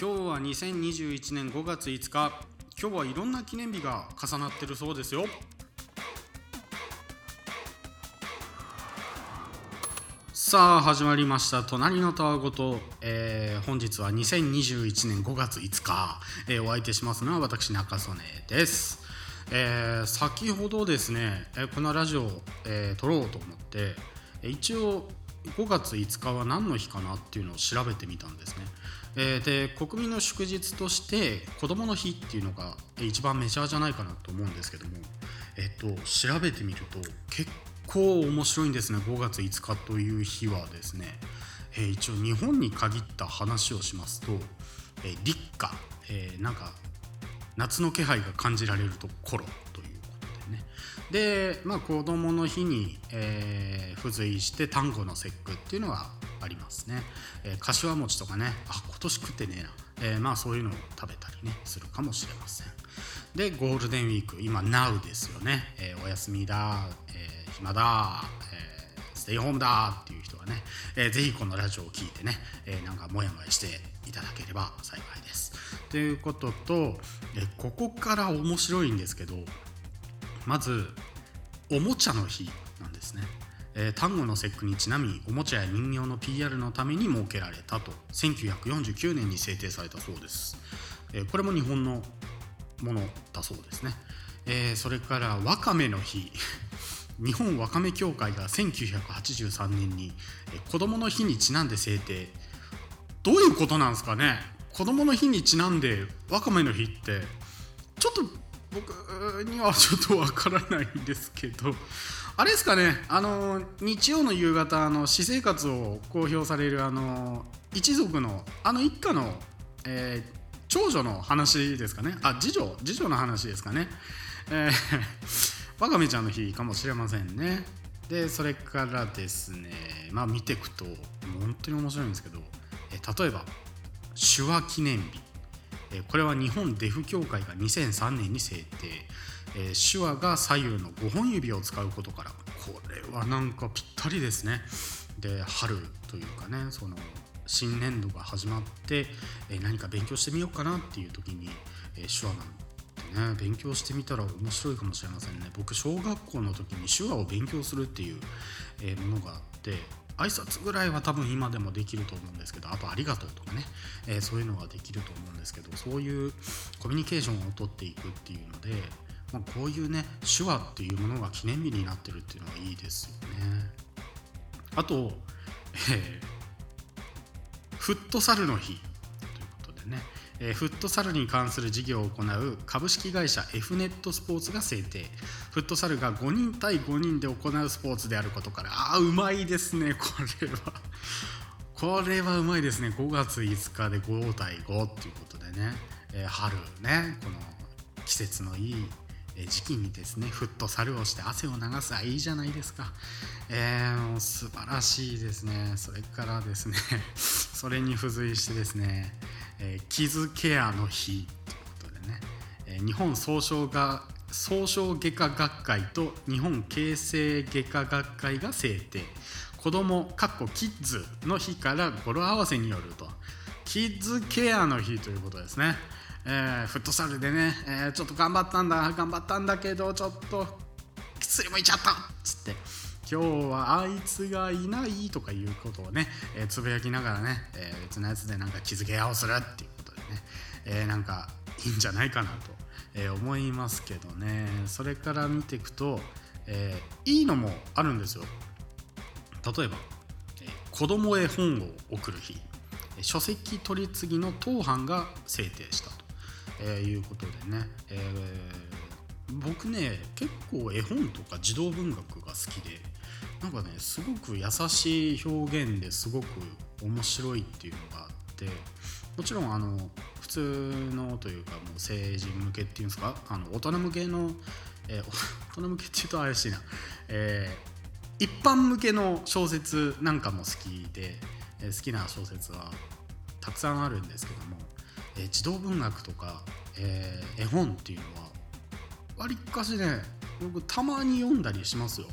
今日は2021年5月5日。今日はいろんな記念日が重なってるそうですよ。さあ始まりました「隣のたわごと」えー、本日は2021年5月5日、えー、お相手しますのは私中曽根です、えー、先ほどですね、えこのラジオを、え撮ろうと思って一応5月5日は何の日かなっていうのを調べてみたんですね。えー、で国民の祝日として子どもの日っていうのが一番メジャーじゃないかなと思うんですけども、えっと、調べてみると結構面白いんですね5月5日という日はですね、えー、一応日本に限った話をしますと、えー、立夏、えー、なんか夏の気配が感じられるところということでね。で、まあ、子どもの日に、えー、付随して端午の節句っていうのがありますね、えー、柏餅とかねあ今年食ってねえな、えー、まあそういうのを食べたりねするかもしれません。でゴールデンウィーク今 NOW ですよね、えー、お休みだ、え、暇だ、え、ステイホームだっていう人はね、えー、ぜひこのラジオを聴いてね、え、なんかモヤモヤしていただければ幸いです。ということと、え、ここから面白いんですけどまずおもちゃの日なんですね。えー、端午の節句にちなみおもちゃや人形の PR のために設けられたと。1949年に制定されたそうです、え、これも日本のものだそうですね、え、それからわかめの日。日本わかめ協会が1983年に、え、子どもの日にちなんで制定。どういうことなんですかね。子どもの日にちなんでわかめの日ってちょっと僕にはちょっとわからないんですけどあれですかねあの日曜の夕方あの私生活を公表されるあの一族のあの一家の、えー、長女の話ですかね。あ次女次女の話ですかね、えー、わかめちゃんの日かもしれませんね。でそれからですねまあ見ていくと本当に面白いんですけど、え、例えば手話記念日。これは日本デフ協会が2003年に制定、手話が左右の5本指を使うことからこれはなんかぴったりですね。で春というかねその新年度が始まって、何か勉強してみようかなっていう時に、手話なんてね勉強してみたら面白いかもしれませんね。僕小学校の時に手話を勉強するっていう、ものがあって挨拶ぐらいは多分今でもできると思うんですけどあと「ありがとう」とかね、えー、そういうのができると思うんですけどそういうコミュニケーションをとっていくっていうのでまあ、こういうね手話っていうものが記念日になってるっていうのはいいですよね。あと、えー、フットサルの日ということでね、フットサルに関する事業を行う株式会社 F ネットスポーツが制定。フットサルが5人対5人で行うスポーツであることから。ああうまいですねこれは。これはうまいですね。5月5日で5対5っていうことでね、えー、春ねこの季節のいい時期にですねフットサルをして汗を流す。はいいじゃないですか、えー、もう素晴らしいですね。それからですね それに付随してですね、えー、傷ケアの日ということでね、えー、日本総称が総称外科学会と日本形成外科学会が制定。子供かっこキッズの日から語呂合わせによると。キッズケアの日ということですね。えー、フットサルでね、えー、ちょっと頑張ったんだ頑張ったんだけどちょっと薬もいちゃったっつって。今日はあいつがいないとかいうことをね、えー、つぶやきながらね、えー、別のやつでなんか気づけ合をするっていうことでね、えー、なんかいいんじゃないかなと、え思いますけどね。それから見ていくと、えいいのもあるんですよ。例えば、え子供へ本を送る日書籍取り次ぎの当班が制定したえー、いうことでね、えー、僕ね結構絵本とか児童文学が好きでなんかねすごく優しい表現ですごく面白いっていうのがあってもちろんあの普通のというかもう成人向けっていうんですか？あの大人向けの、えー、大人向けっていうと怪しいな、えー、一般向けの小説なんかも好きで、えー、好きな小説はたくさんあるんですけどもえ、児童文学とか、え、絵本っていうのはわりかしね僕たまに読んだりしますよ。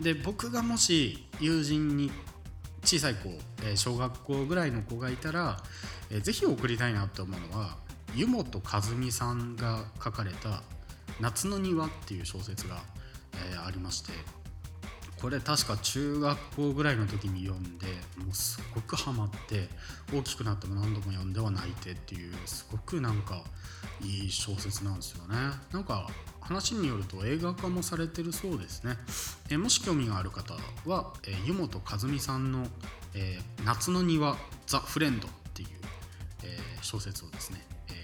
で僕がもし友人に小さい子、え、小学校ぐらいの子がいたら、えー、ぜひ送りたいなと思うのは湯本和美さんが書かれた「夏の庭」っていう小説が、え、ありましてこれ確か中学校ぐらいの時に読んでもうすっごくハマって大きくなっても何度も読んでは泣いてっていうすごくなんかいい小説なんですよね。なんか話によると映画化もされてるそうですね。えもし興味がある方は、え湯本和美さんの、えー、夏の庭ザ・フレンド」っていう、えー、小説をですね、えー、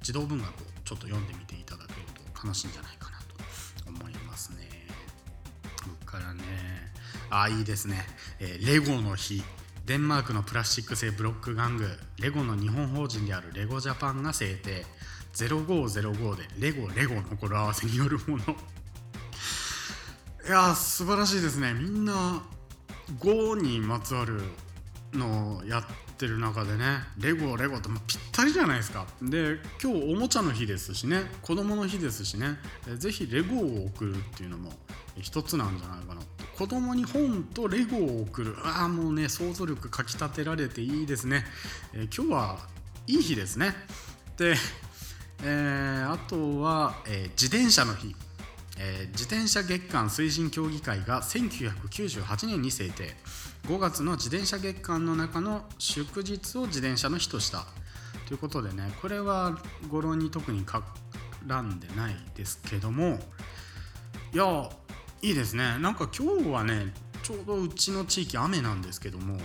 児童文学をちょっと読んでみていただけると楽しいんじゃないかなと思いますね。からねあいいですね、えレゴの日。デンマークのプラスチック製ブロック玩具。レゴの日本法人であるレゴジャパンが制定。0505でレゴレゴの語呂合わせによるもの。いや素晴らしいですね。みんな5にまつわるのをやってる中でね。レゴレゴってぴったりじゃないですか。で今日おもちゃの日ですしね。子供の日ですしね。是非レゴを送るっていうのも一つなんじゃないかな。子供に本とレゴを送る。ああもうね想像力かきたてられていいですね、えー、今日はいい日ですね。でえー、あとは、えー、自転車の日、え、自転車月間推進協議会が1998年に制定。5月の自転車月間の中の祝日を自転車の日とした。ということでねこれは語呂に特に絡んでないですけども。いやいいですね。なんか今日はねちょうどうちの地域雨なんですけども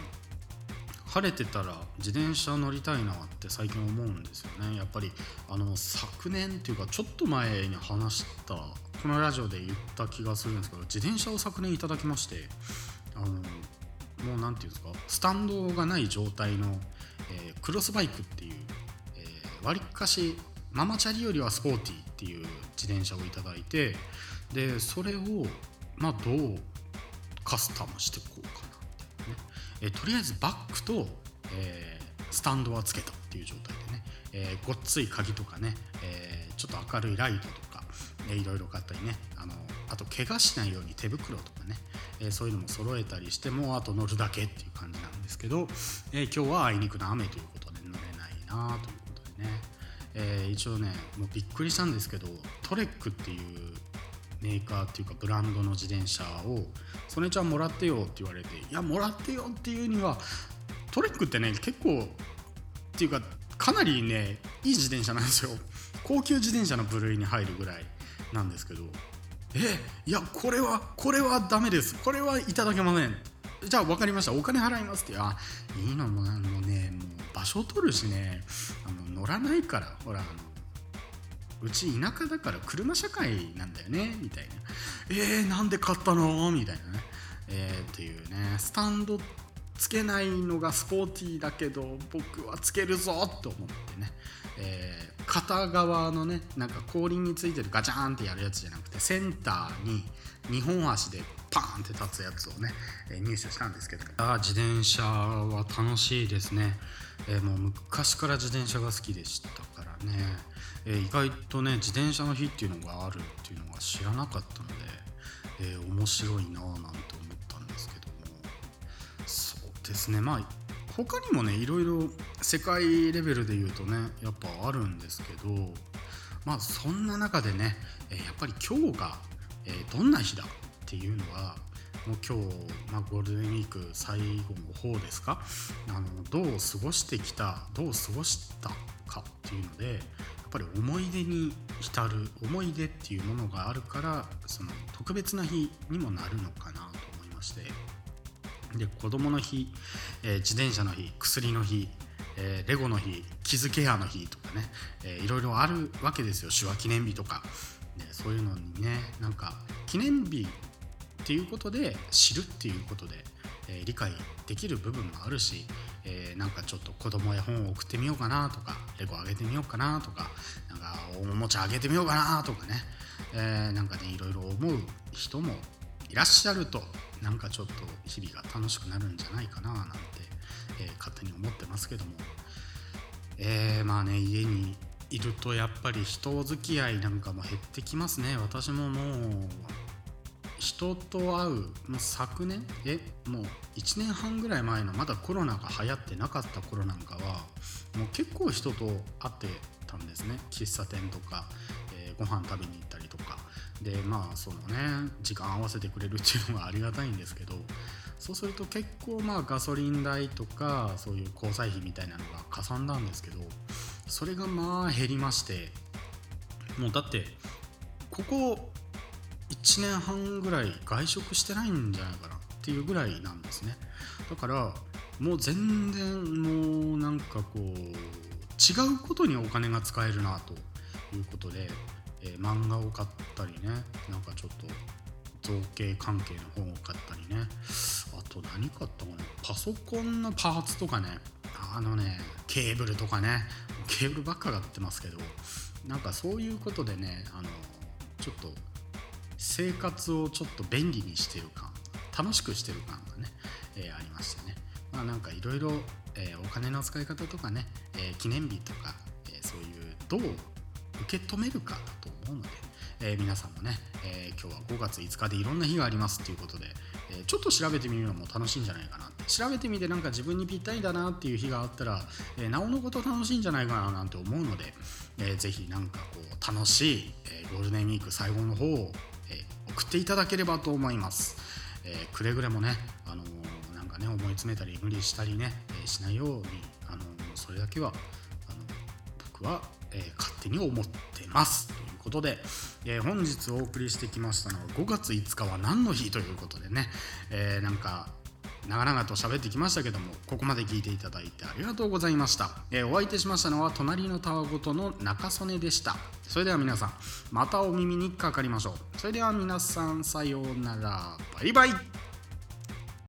晴れてたら自転車乗りたいなって最近思うんですよね。やっぱりあの昨年っていうかちょっと前に話したこのラジオで言った気がするんですけど自転車を昨年いただきましてあのもう何て言うんですかスタンドがない状態の、えー、クロスバイクっていうわり、ー、かしママチャリよりはスポーティーっていう自転車をいただいてでそれをまあどうカスタムしていこうかなね。えとりあえずバックと、えー、スタンドはつけたっていう状態でね、えー、ごっつい鍵とかね、えー、ちょっと明るいライトとか、えいろいろ買ったりね。あのあと怪我しないように手袋とかね、えそういうのも揃えたりしてもあと乗るだけっていう感じなんですけど、え今日はあいにくの雨ということで乗れないなということでね、えー一応ねもうびっくりしたんですけどトレックっていうメーカーっていうかブランドの自転車を「曽根ちゃんもらってよ」って言われて「いやもらってよ」っていうにはトレックってね結構っていうかかなりねいい自転車なんですよ。高級自転車の部類に入るぐらいなんですけどえいやこれはこれはダメです。これはいただけません。じゃあ分かりました。お金払いますってあいいのももうねもう場所取るしねあの乗らないからほらうち田舎だから車社会なんだよねみたいな。えー、なんで買ったの？みたいなね。えー、っていうね。スタンドつけないのがスポーティーだけど僕はつけるぞと思ってね、えー、片側のねなんか後輪についてるガチャンってやるやつじゃなくてセンターに2本足でンって立つやつをね、えー、入手したんですけど。あ自転車は楽しいですね、えー、もう昔から自転車が好きでしたからね。えー、意外とね自転車の日っていうのがあるっていうのは知らなかったので、えー、面白いなぁなんて思ったんですけども。そうですね。まあ他にもねいろいろ世界レベルで言うとねやっぱあるんですけどまあそんな中でね、やっぱり今日が、えどんな日だっていうのはもう今日、まあ、ゴールデンウィーク最後の方ですか？あのどう過ごしてきたどう過ごしたかっていうのでやっぱり思い出に浸る思い出っていうものがあるからその特別な日にもなるのかなと思いまして。で子供の日、えー、自転車の日薬の日、えー、レゴの日キズケアの日とかね、えー、いろいろあるわけですよ。手話記念日とか、ね、そういうのにねなんか記念日っていうことで知るっていうことで、え理解できる部分もあるしえー、なんかちょっと子供へ本を送ってみようかなとかレゴあげてみようかなとかなんかおもちゃあげてみようかなとかね、えー、なんかねいろいろ思う人もいらっしゃるとなんかちょっと日々が楽しくなるんじゃないかななんて、えー、勝手に思ってますけども、えー、まあね家にいるとやっぱり人付き合いなんかも減ってきますね。私ももう人と会うもう昨年？えもう1年半ぐらい前のまだコロナが流行ってなかった頃なんかはもう結構人と会ってたんですね。喫茶店とか、えー、ご飯食べに行ったりとか。でまあそのね時間合わせてくれるっていうのがありがたいんですけどそうすると結構まあガソリン代とかそういう交際費みたいなのがかさんだんですけどそれがまあ減りましてもうだってここ1年半ぐらい外食してないんじゃないかなっていうぐらいなんですね。だからもう全然もうなんかこう違うことにお金が使えるなということで、えー、漫画を買ったりねなんかちょっと造形関係の本を買ったりね。あと何買ったかな？パソコンのパーツとかね。あのねケーブルとかね。ケーブルばっか買ってますけどなんかそういうことでねあのちょっと生活をちょっと便利にしてる感楽しくしてる感がね、えー、ありましてね。まあなんかいろいろお金の使い方とかね、えー、記念日とか、えー、そういうどう受け止めるかだと思うので、えー、皆さんもね、え今日は5月5日でいろんな日がありますっていうことで、えちょっと調べてみるのも楽しいんじゃないかな調べてみてなんか自分にぴったりだなっていう日があったら、えなおのこと楽しいんじゃないかななんて思うので、えー、ぜひなんかこう楽しい、えゴールデンウィーク最後の方を、え送っていただければと思います。えくれぐれもね、あのなんかね思い詰めたり無理したりね、えしないように、あのそれだけはあの僕は、え勝手に思ってますということで、え本日お送りしてきましたのは5月5日は何の日？ということでね、えー、なんか長々と喋ってきましたけどもここまで聞いていただいてありがとうございました、えー、お相手しましたのは隣のたわごとの中曽根でした。それでは皆さんまたお耳にかかりましょう。それでは皆さんさようなら。バイバイ。